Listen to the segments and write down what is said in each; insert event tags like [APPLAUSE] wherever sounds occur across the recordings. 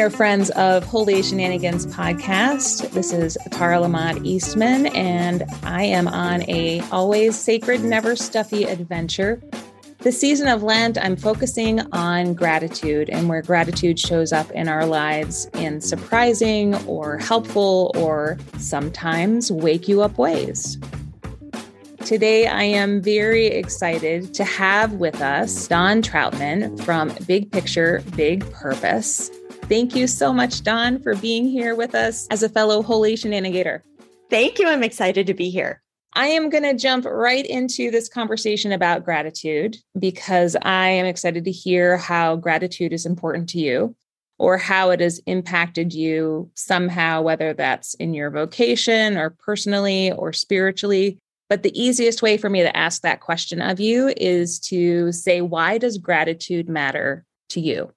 There, friends of Holy Shenanigans podcast. This is Tara Lamont Eastman, and I am on a always sacred, never stuffy adventure. This season of Lent, I'm focusing on gratitude and where gratitude shows up in our lives in surprising or helpful or sometimes wake you up ways. Today, I am very excited to have with us Dawn Trautman from Big Picture, Big Purpose. Thank you so much, Dawn, for being here with us as a fellow Holy Shenanigator. Thank you. I'm excited to be here. I am going to jump right into this conversation about gratitude because I am excited to hear how gratitude is important to you or how it has impacted you somehow, whether that's in your vocation or personally or spiritually. But the easiest way for me to ask that question of you is to say, why does gratitude matter to you?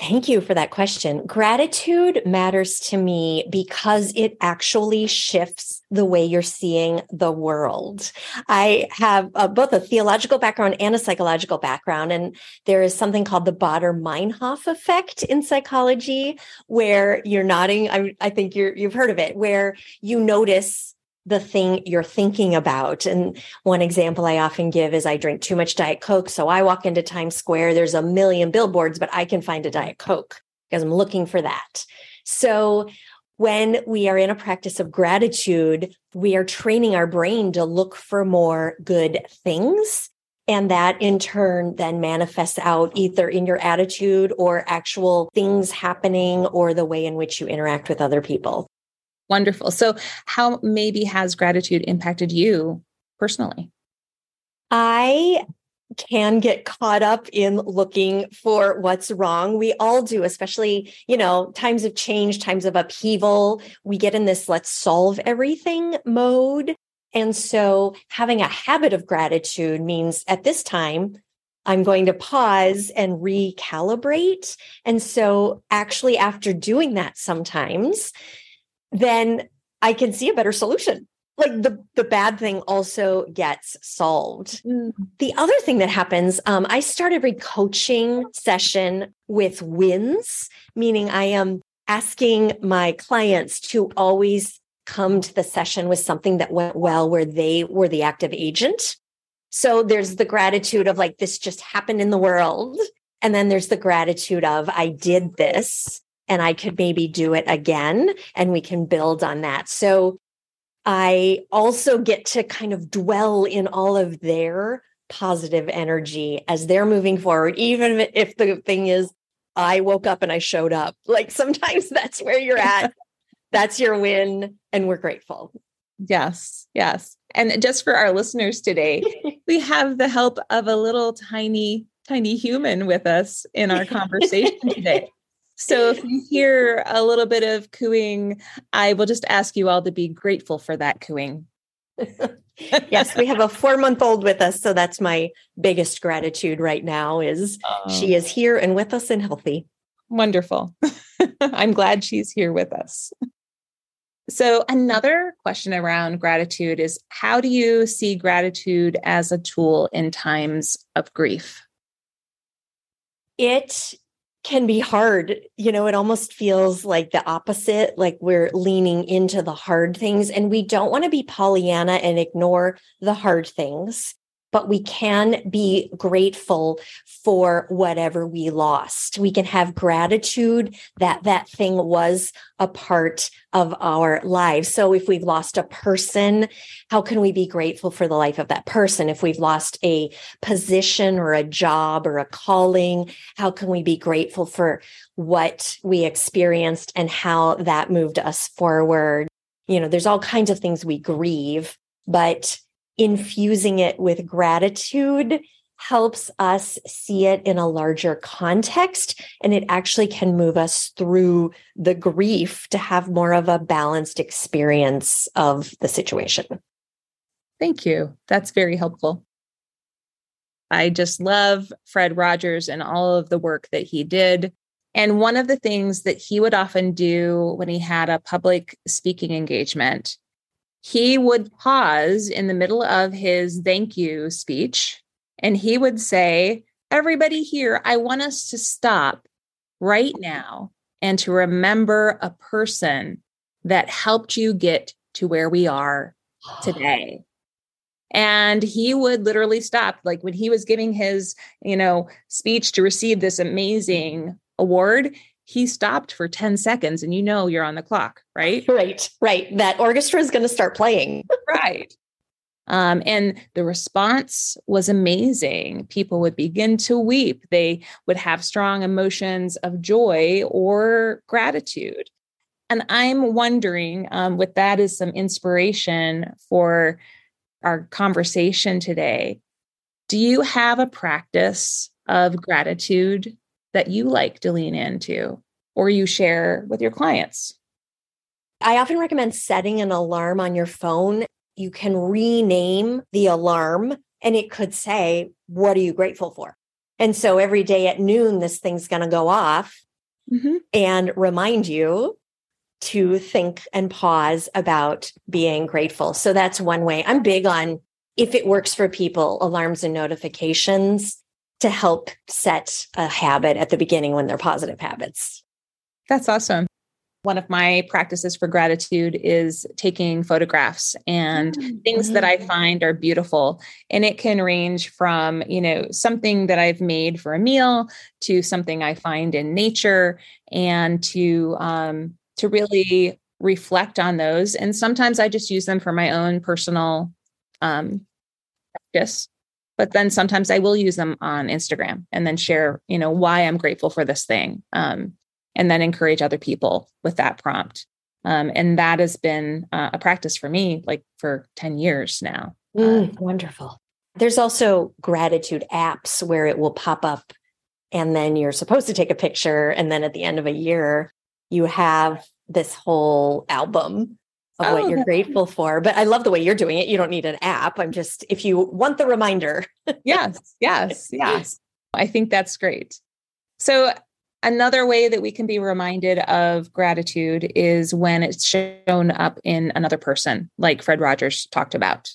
Thank you for that question. Gratitude matters to me because it actually shifts the way you're seeing the world. I have uh, both a theological background and a psychological background, and there is something called the Baader-Meinhof effect in psychology, where you're nodding. I, I think you're, you've heard of it, where you notice the thing you're thinking about. And one example I often give is I drink too much Diet Coke. So I walk into Times Square, there's a million billboards, but I can find a Diet Coke because I'm looking for that. So when we are in a practice of gratitude, we are training our brain to look for more good things. And that in turn then manifests out either in your attitude or actual things happening or the way in which you interact with other people. Wonderful. So, how maybe has gratitude impacted you personally? I can get caught up in looking for what's wrong. We all do, especially, you know, times of change, times of upheaval. We get in this let's solve everything mode. And so having a habit of gratitude means at this time, I'm going to pause and recalibrate. And so actually, after doing that sometimes, then I can see a better solution. Like the the bad thing also gets solved. Mm. The other thing that happens, um, I started every coaching session with wins, meaning I am asking my clients to always come to the session with something that went well where they were the active agent. So there's the gratitude of like, this just happened in the world. And then there's the gratitude of, I did this and I could maybe do it again and we can build on that. So I also get to kind of dwell in all of their positive energy as they're moving forward, even if the thing is, I woke up and I showed up. [LAUGHS] Like sometimes [LAUGHS] that's where you're at. that's your win. And we're grateful. Yes. Yes. And just for our listeners today, [LAUGHS] we have the help of a little tiny, tiny human with us in our conversation today. So if you hear a little bit of cooing, I will just ask you all to be grateful for that cooing [LAUGHS] yes, we have a four month old with us. So that's my biggest gratitude right now is uh-huh. she is here and with us and healthy. Wonderful. [LAUGHS] I'm glad she's here with us. So, another question around gratitude is how do you see gratitude as a tool in times of grief? It can be hard. You know, it almost feels like the opposite, like we're leaning into the hard things. And we don't want to be Pollyanna and ignore the hard things but we can be grateful for whatever we lost. We can have gratitude that that thing was a part of our lives. So if we've lost a person, how can we be grateful for the life of that person? If we've lost a position or a job or a calling, how can we be grateful for what we experienced and how that moved us forward? You know, there's all kinds of things we grieve, but infusing it with gratitude helps us see it in a larger context and it actually can move us through the grief to have more of a balanced experience of the situation. Thank you. That's very helpful. I just love Fred Rogers and all of the work that he did. And one of the things that he would often do when he had a public speaking engagement he would pause in the middle of his thank you speech and he would say, Everybody here, I want us to stop right now and to remember a person that helped you get to where we are today. And he would literally stop, like when he was giving his, you know, speech to receive this amazing award, he stopped for 10 seconds and you know you're on the clock, right? Right, right. That orchestra is going to start playing. [LAUGHS] right. Um, and the response was amazing. People would begin to weep. They would have strong emotions of joy or gratitude. And I'm wondering, um, with that as some inspiration for our conversation today, do you have a practice of gratitude that you like to lean into or you share with your clients? I often recommend setting an alarm on your phone. You can rename the alarm and it could say, What are you grateful for? And so every day at noon, this thing's going to go off mm-hmm. and remind you to think and pause about being grateful. So that's one way. I'm big on if it works for people, alarms and notifications to help set a habit at the beginning when they're positive habits. That's awesome. One of my practices for gratitude is taking photographs and mm-hmm. things that I find are beautiful. And it can range from, you know, something that I've made for a meal to something I find in nature and to um to really reflect on those. And sometimes I just use them for my own personal um practice but then sometimes I will use them on Instagram and then share, you know, why I'm grateful for this thing. Um, and then encourage other people with that prompt. Um, and that has been uh, a practice for me like for 10 years now. Mm, wonderful. There's also gratitude apps where it will pop up and then you're supposed to take a picture. And then at the end of a year, you have this whole album of oh, what you're grateful for. But I love the way you're doing it. You don't need an app. I'm just, if you want the reminder. yes, yes, [LAUGHS] yes. I think that's great. So, another way that we can be reminded of gratitude is when it's shown up in another person, like Fred Rogers talked about.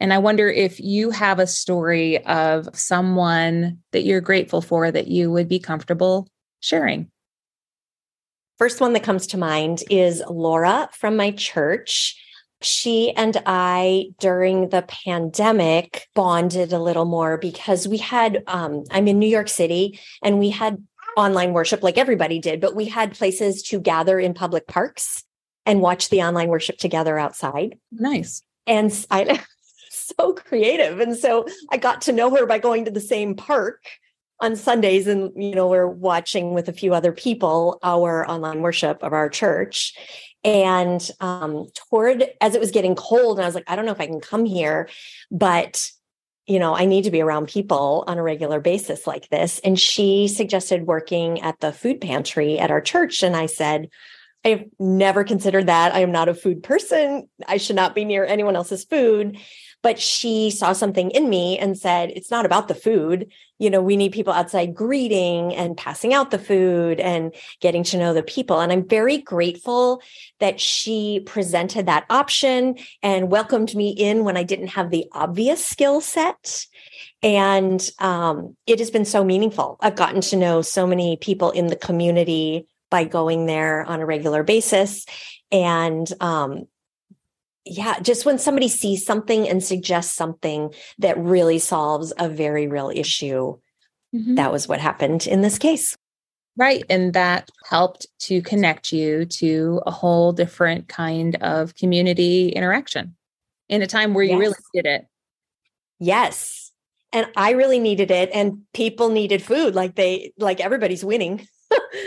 And I wonder if you have a story of someone that you're grateful for that you would be comfortable sharing. First one that comes to mind is Laura from my church. She and I, during the pandemic, bonded a little more because we had, um, I'm in New York City and we had online worship like everybody did, but we had places to gather in public parks and watch the online worship together outside. Nice. And I, [LAUGHS] so creative. And so I got to know her by going to the same park on Sundays, and you know, we're watching with a few other people our online worship of our church. And um, toward as it was getting cold, and I was like, I don't know if I can come here, but you know, I need to be around people on a regular basis like this. And she suggested working at the food pantry at our church. And I said, I've never considered that. I am not a food person. I should not be near anyone else's food. But she saw something in me and said, it's not about the food. You know, we need people outside greeting and passing out the food and getting to know the people. And I'm very grateful that she presented that option and welcomed me in when I didn't have the obvious skill set. And um, it has been so meaningful. I've gotten to know so many people in the community by going there on a regular basis. And um, yeah, just when somebody sees something and suggests something that really solves a very real issue, mm-hmm. that was what happened in this case. Right. And that helped to connect you to a whole different kind of community interaction in a time where you yes. really did it. Yes. And I really needed it. And people needed food like they, like everybody's winning.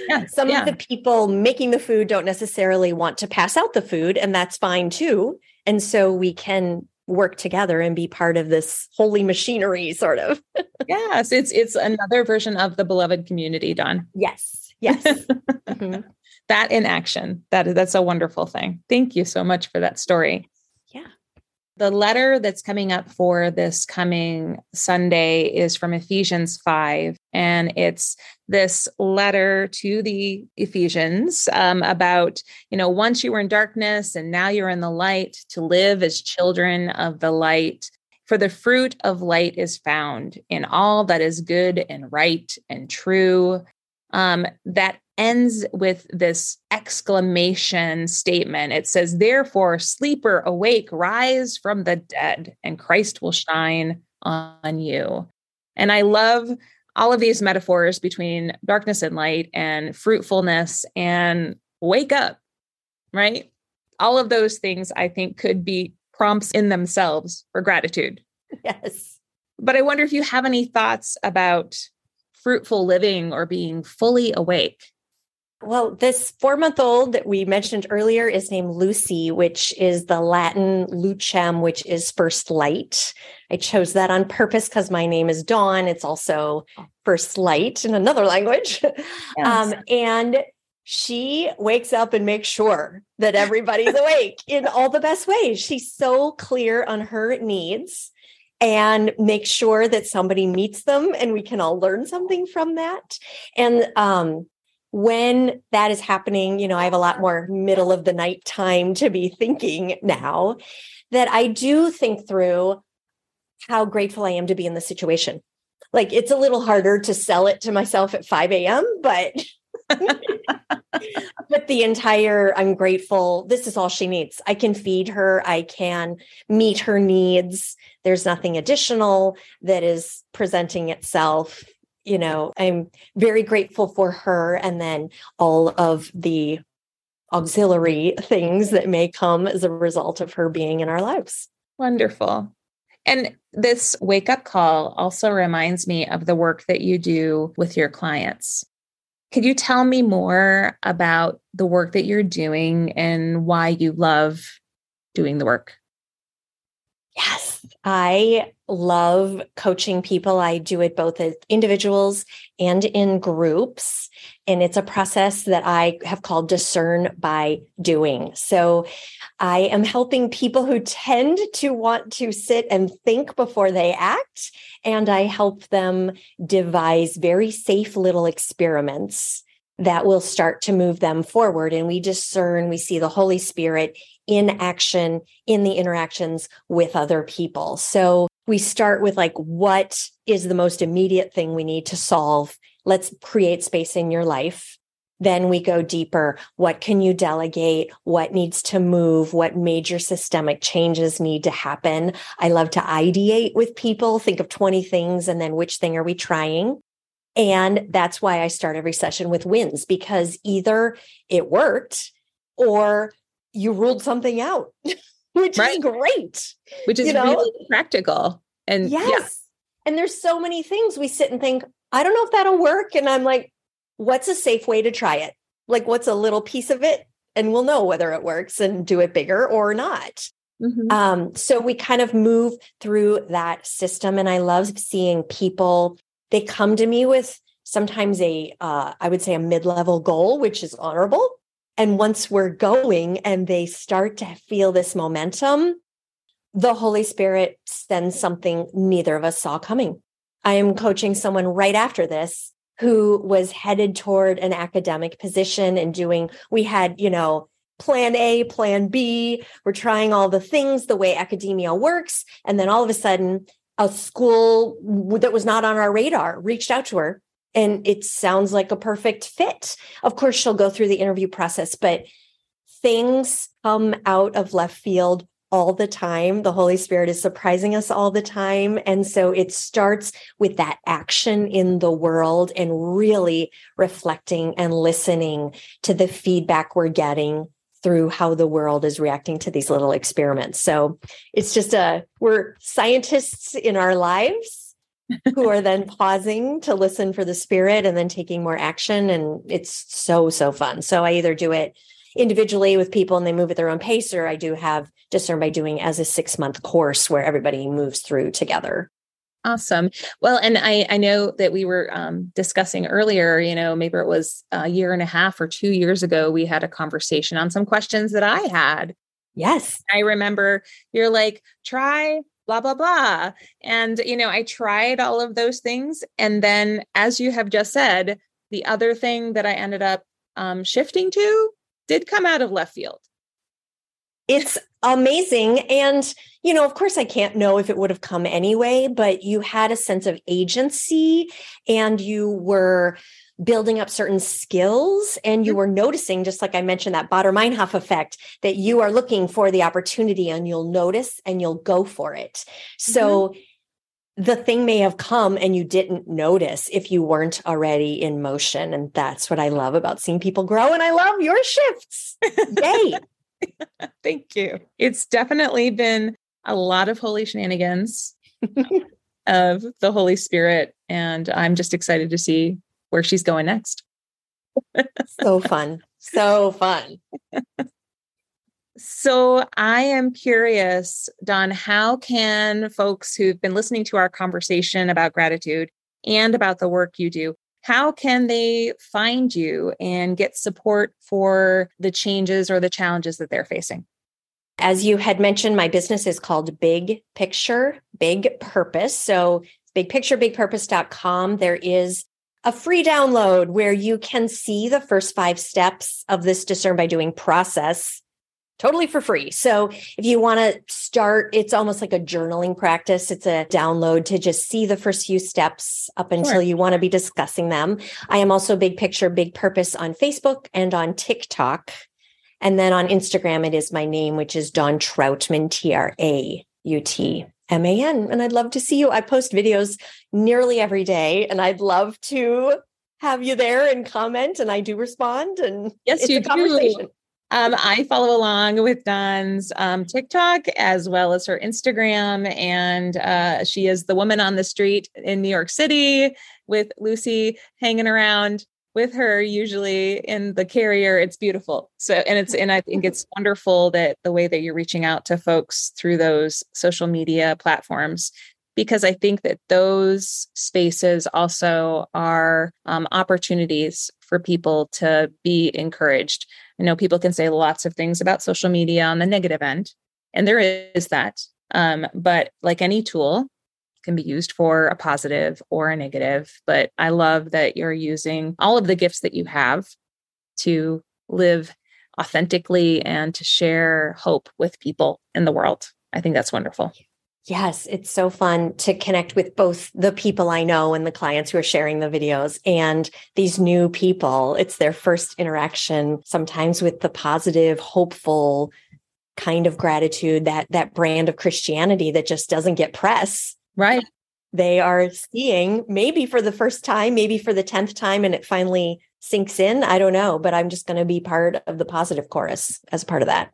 Yeah, [LAUGHS] Some yeah. of the people making the food don't necessarily want to pass out the food, and that's fine too. And so we can work together and be part of this holy machinery, sort of. yes, it's it's another version of the beloved community, Dawn Yes, yes. [LAUGHS] mm-hmm. That in action. That that's a wonderful thing. Thank you so much for that story. The letter that's coming up for this coming Sunday is from Ephesians 5. And it's this letter to the Ephesians um, about, you know, once you were in darkness and now you're in the light, to live as children of the light. For the fruit of light is found in all that is good and right and true. Um, that ends with this exclamation statement. It says, Therefore, sleeper, awake, rise from the dead, and Christ will shine on you. And I love all of these metaphors between darkness and light and fruitfulness and wake up, right? All of those things I think could be prompts in themselves for gratitude. [LAUGHS] Yes. But I wonder if you have any thoughts about fruitful living or being fully awake. Well, this four month old that we mentioned earlier is named Lucy, which is the Latin lucem, which is first light. I chose that on purpose because my name is Dawn. It's also first light in another language. [LAUGHS] Yes. Um, and she wakes up and makes sure that everybody's awake in all the best ways. She's so clear on her needs and make sure that somebody meets them and we can all learn something from that. And um, when that is happening, you know, I have a lot more middle of the night time to be thinking now that I do think through how grateful I am to be in the situation. Like it's a little harder to sell it to myself at 5 a.m., but [LAUGHS] but the entire I'm grateful. This is all she needs. I can feed her, I can meet her needs. There's nothing additional that is presenting itself you know, I'm very grateful for her and then all of the auxiliary things that may come as a result of her being in our lives. Wonderful. And this wake up call also reminds me of the work that you do with your clients. Could you tell me more about the work that you're doing and why you love doing the work? Yes, I love coaching people. I do it both as individuals and in groups. And it's a process that I have called discern by doing. So I am helping people who tend to want to sit and think before they act. And I help them devise very safe little experiments that will start to move them forward. And we discern, we see the Holy Spirit in action in the interactions with other people. So we start with like, what is the most immediate thing we need to solve? Let's create space in your life. Then we go deeper. What can you delegate? What needs to move? What major systemic changes need to happen? I love to ideate with people, think of 20 things, and then which thing are we trying? And that's why I start every session with wins because either it worked or you ruled something out, [LAUGHS] which right. is great. Which is you know? really practical. And yes. Yeah. And there's so many things we sit and think, I don't know if that'll work. And I'm like, what's a safe way to try it? Like, what's a little piece of it? And we'll know whether it works and do it bigger or not. Mm-hmm. Um, so we kind of move through that system. And I love seeing people, they come to me with sometimes a, uh, I would say a mid level goal, which is honorable And once we're going and they start to feel this momentum, the Holy Spirit sends something neither of us saw coming. I am coaching someone right after this who was headed toward an academic position and doing, we had, you know, plan A, plan B. We're trying all the things the way academia works. And then all of a sudden, a school that was not on our radar reached out to her and it sounds like a perfect fit. Of course, she'll go through the interview process, but things come out of left field all the time. The Holy Spirit is surprising us all the time. And so it starts with that action in the world and really reflecting and listening to the feedback we're getting through how the world is reacting to these little experiments. So it's just a, we're scientists in our lives who are then pausing to listen for the spirit and then taking more action. And it's so, so fun. So I either do it individually with people and they move at their own pace, or I do have discern by doing as a six month course where everybody moves through together. Awesome. Well, and I, I know that we were um, discussing earlier, you know, maybe it was a year and a half or two years ago, we had a conversation on some questions that I had. Yes. I remember you're like, try blah, blah, blah. And, you know, I tried all of those things. And then, as you have just said, the other thing that I ended up um, shifting to did come out of left field. It's amazing. And, you know, of course, I can't know if it would have come anyway, but you had a sense of agency and you were building up certain skills and you mm-hmm. were noticing just like i mentioned that Baader-Meinhof effect that you are looking for the opportunity and you'll notice and you'll go for it so mm-hmm. the thing may have come and you didn't notice if you weren't already in motion and that's what i love about seeing people grow and i love your shifts yay [LAUGHS] Thank you. It's definitely been a lot of holy shenanigans [LAUGHS] of the Holy Spirit. And I'm just excited to see where she's going next. so fun. So fun. So I am curious, Dawn, how can folks who've been listening to our conversation about gratitude and about the work you do, how can they find you and get support for the changes or the challenges that they're facing? As you had mentioned, my business is called Big Picture, Big Purpose. So, big picture, bigpurpose.com. There is a free download where you can see the first five steps of this discern by doing process totally for free. So if you want to start, it's almost like a journaling practice. It's a download to just see the first few steps up until sure. you want to be discussing them. I am also Big Picture, Big Purpose on Facebook and on TikTok. And then on Instagram, it is my name, which is Dawn Trautman, T R A U T M A N. And I'd love to see you. I post videos nearly every day, and I'd love to have you there and comment. And I do respond. And yes, you do. Um, I follow along with Dawn's um, TikTok as well as her Instagram, and uh, she is the woman on the street in New York City with Lucy hanging around with her usually in the carrier it's beautiful so and it's and i think it's [LAUGHS] wonderful that the way that you're reaching out to folks through those social media platforms because i think that those spaces also are um, opportunities for people to be encouraged I know people can say lots of things about social media on the negative end, and there is that. Um, but like any tool, can be used for a positive or a negative. But I love that you're using all of the gifts that you have to live authentically and to share hope with people in the world. I think that's wonderful. Yes, it's so fun to connect with both the people I know and the clients who are sharing the videos and these new people. It's their first interaction, sometimes with the positive, hopeful kind of gratitude, that that brand of Christianity that just doesn't get press. Right. They are seeing maybe for the first time, maybe for the 10th time, and it finally sinks in. I don't know, but I'm just going to be part of the positive chorus as part of that.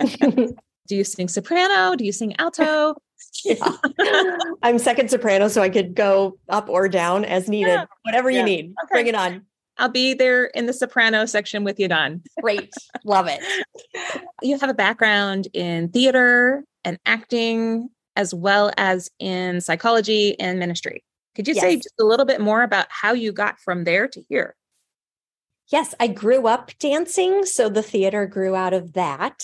[LAUGHS] Do you sing soprano? Do you sing alto? [LAUGHS] yeah. I'm second soprano, so I could go up or down as needed. Yeah. Whatever yeah. you need, okay. bring it on. I'll be there in the soprano section with you, Dawn. Great. Love it. [LAUGHS] You have a background in theater and acting, as well as in psychology and ministry. Could you yes. say just a little bit more about how you got from there to here? Yes, I grew up dancing. So the theater grew out of that.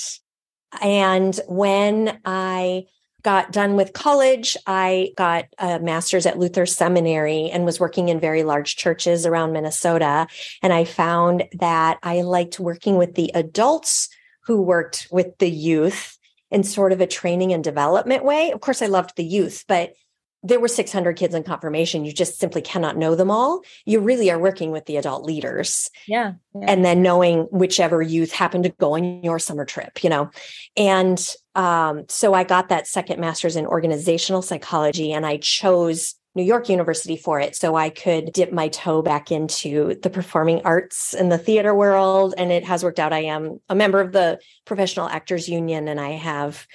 And when I got done with college, I got a master's at Luther Seminary and was working in very large churches around Minnesota. And I found that I liked working with the adults who worked with the youth in sort of a training and development way. Of course, I loved the youth, but there were 600 kids in confirmation. You just simply cannot know them all. You really are working with the adult leaders. Yeah, yeah. And then knowing whichever youth happened to go on your summer trip, you know. And um, so I got that second master's in organizational psychology and I chose New York University for it so I could dip my toe back into the performing arts and the theater world. And it has worked out. I am a member of the Professional Actors Union and I have,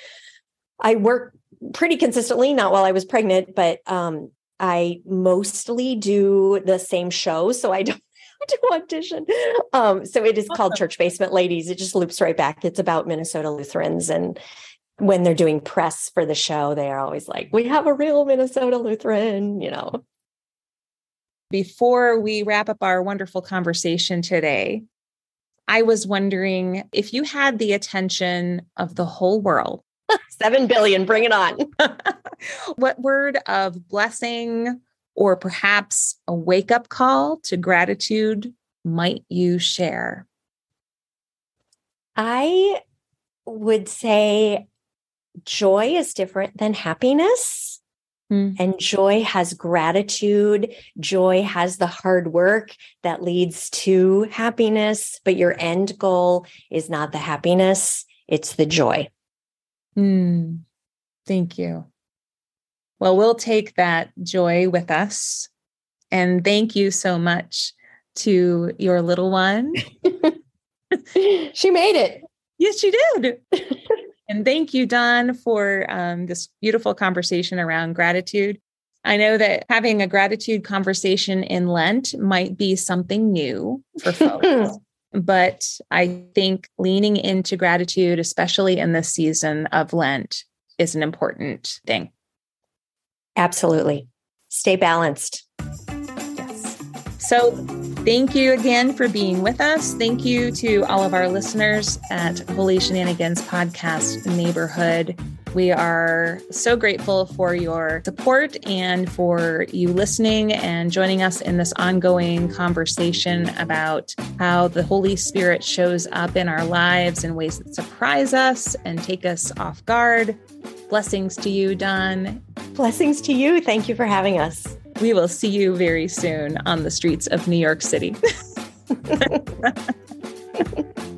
I work pretty consistently, not while I was pregnant, but um, I mostly do the same show. So I don't [LAUGHS] to audition. Um, so it is called Church Basement Ladies. It just loops right back. It's about Minnesota Lutherans. And when they're doing press for the show, they are always like, we have a real Minnesota Lutheran, you know. Before we wrap up our wonderful conversation today, I was wondering if you had the attention of the whole world. [LAUGHS] Seven billion, bring it on. [LAUGHS] what word of blessing or perhaps a wake up call to gratitude might you share? I would say joy is different than happiness. Mm. And joy has gratitude. Joy has the hard work that leads to happiness, but your end goal is not the happiness, it's the joy. Mm. Thank you. Well, we'll take that joy with us. And thank you so much to your little one. [LAUGHS] she made it. Yes, she did. [LAUGHS] and thank you, Dawn, for um, this beautiful conversation around gratitude. I know that having a gratitude conversation in Lent might be something new for [LAUGHS] folks. but I think leaning into gratitude, especially in this season of Lent, is an important thing. Absolutely. Stay balanced. So, thank you again for being with us. Thank you to all of our listeners at Holy Shenanigans Podcast Neighborhood. We are so grateful for your support and for you listening and joining us in this ongoing conversation about how the Holy Spirit shows up in our lives in ways that surprise us and take us off guard. Blessings to you, Dawn. Blessings to you. Thank you for having us. We will see you very soon on the streets of New York City. [LAUGHS]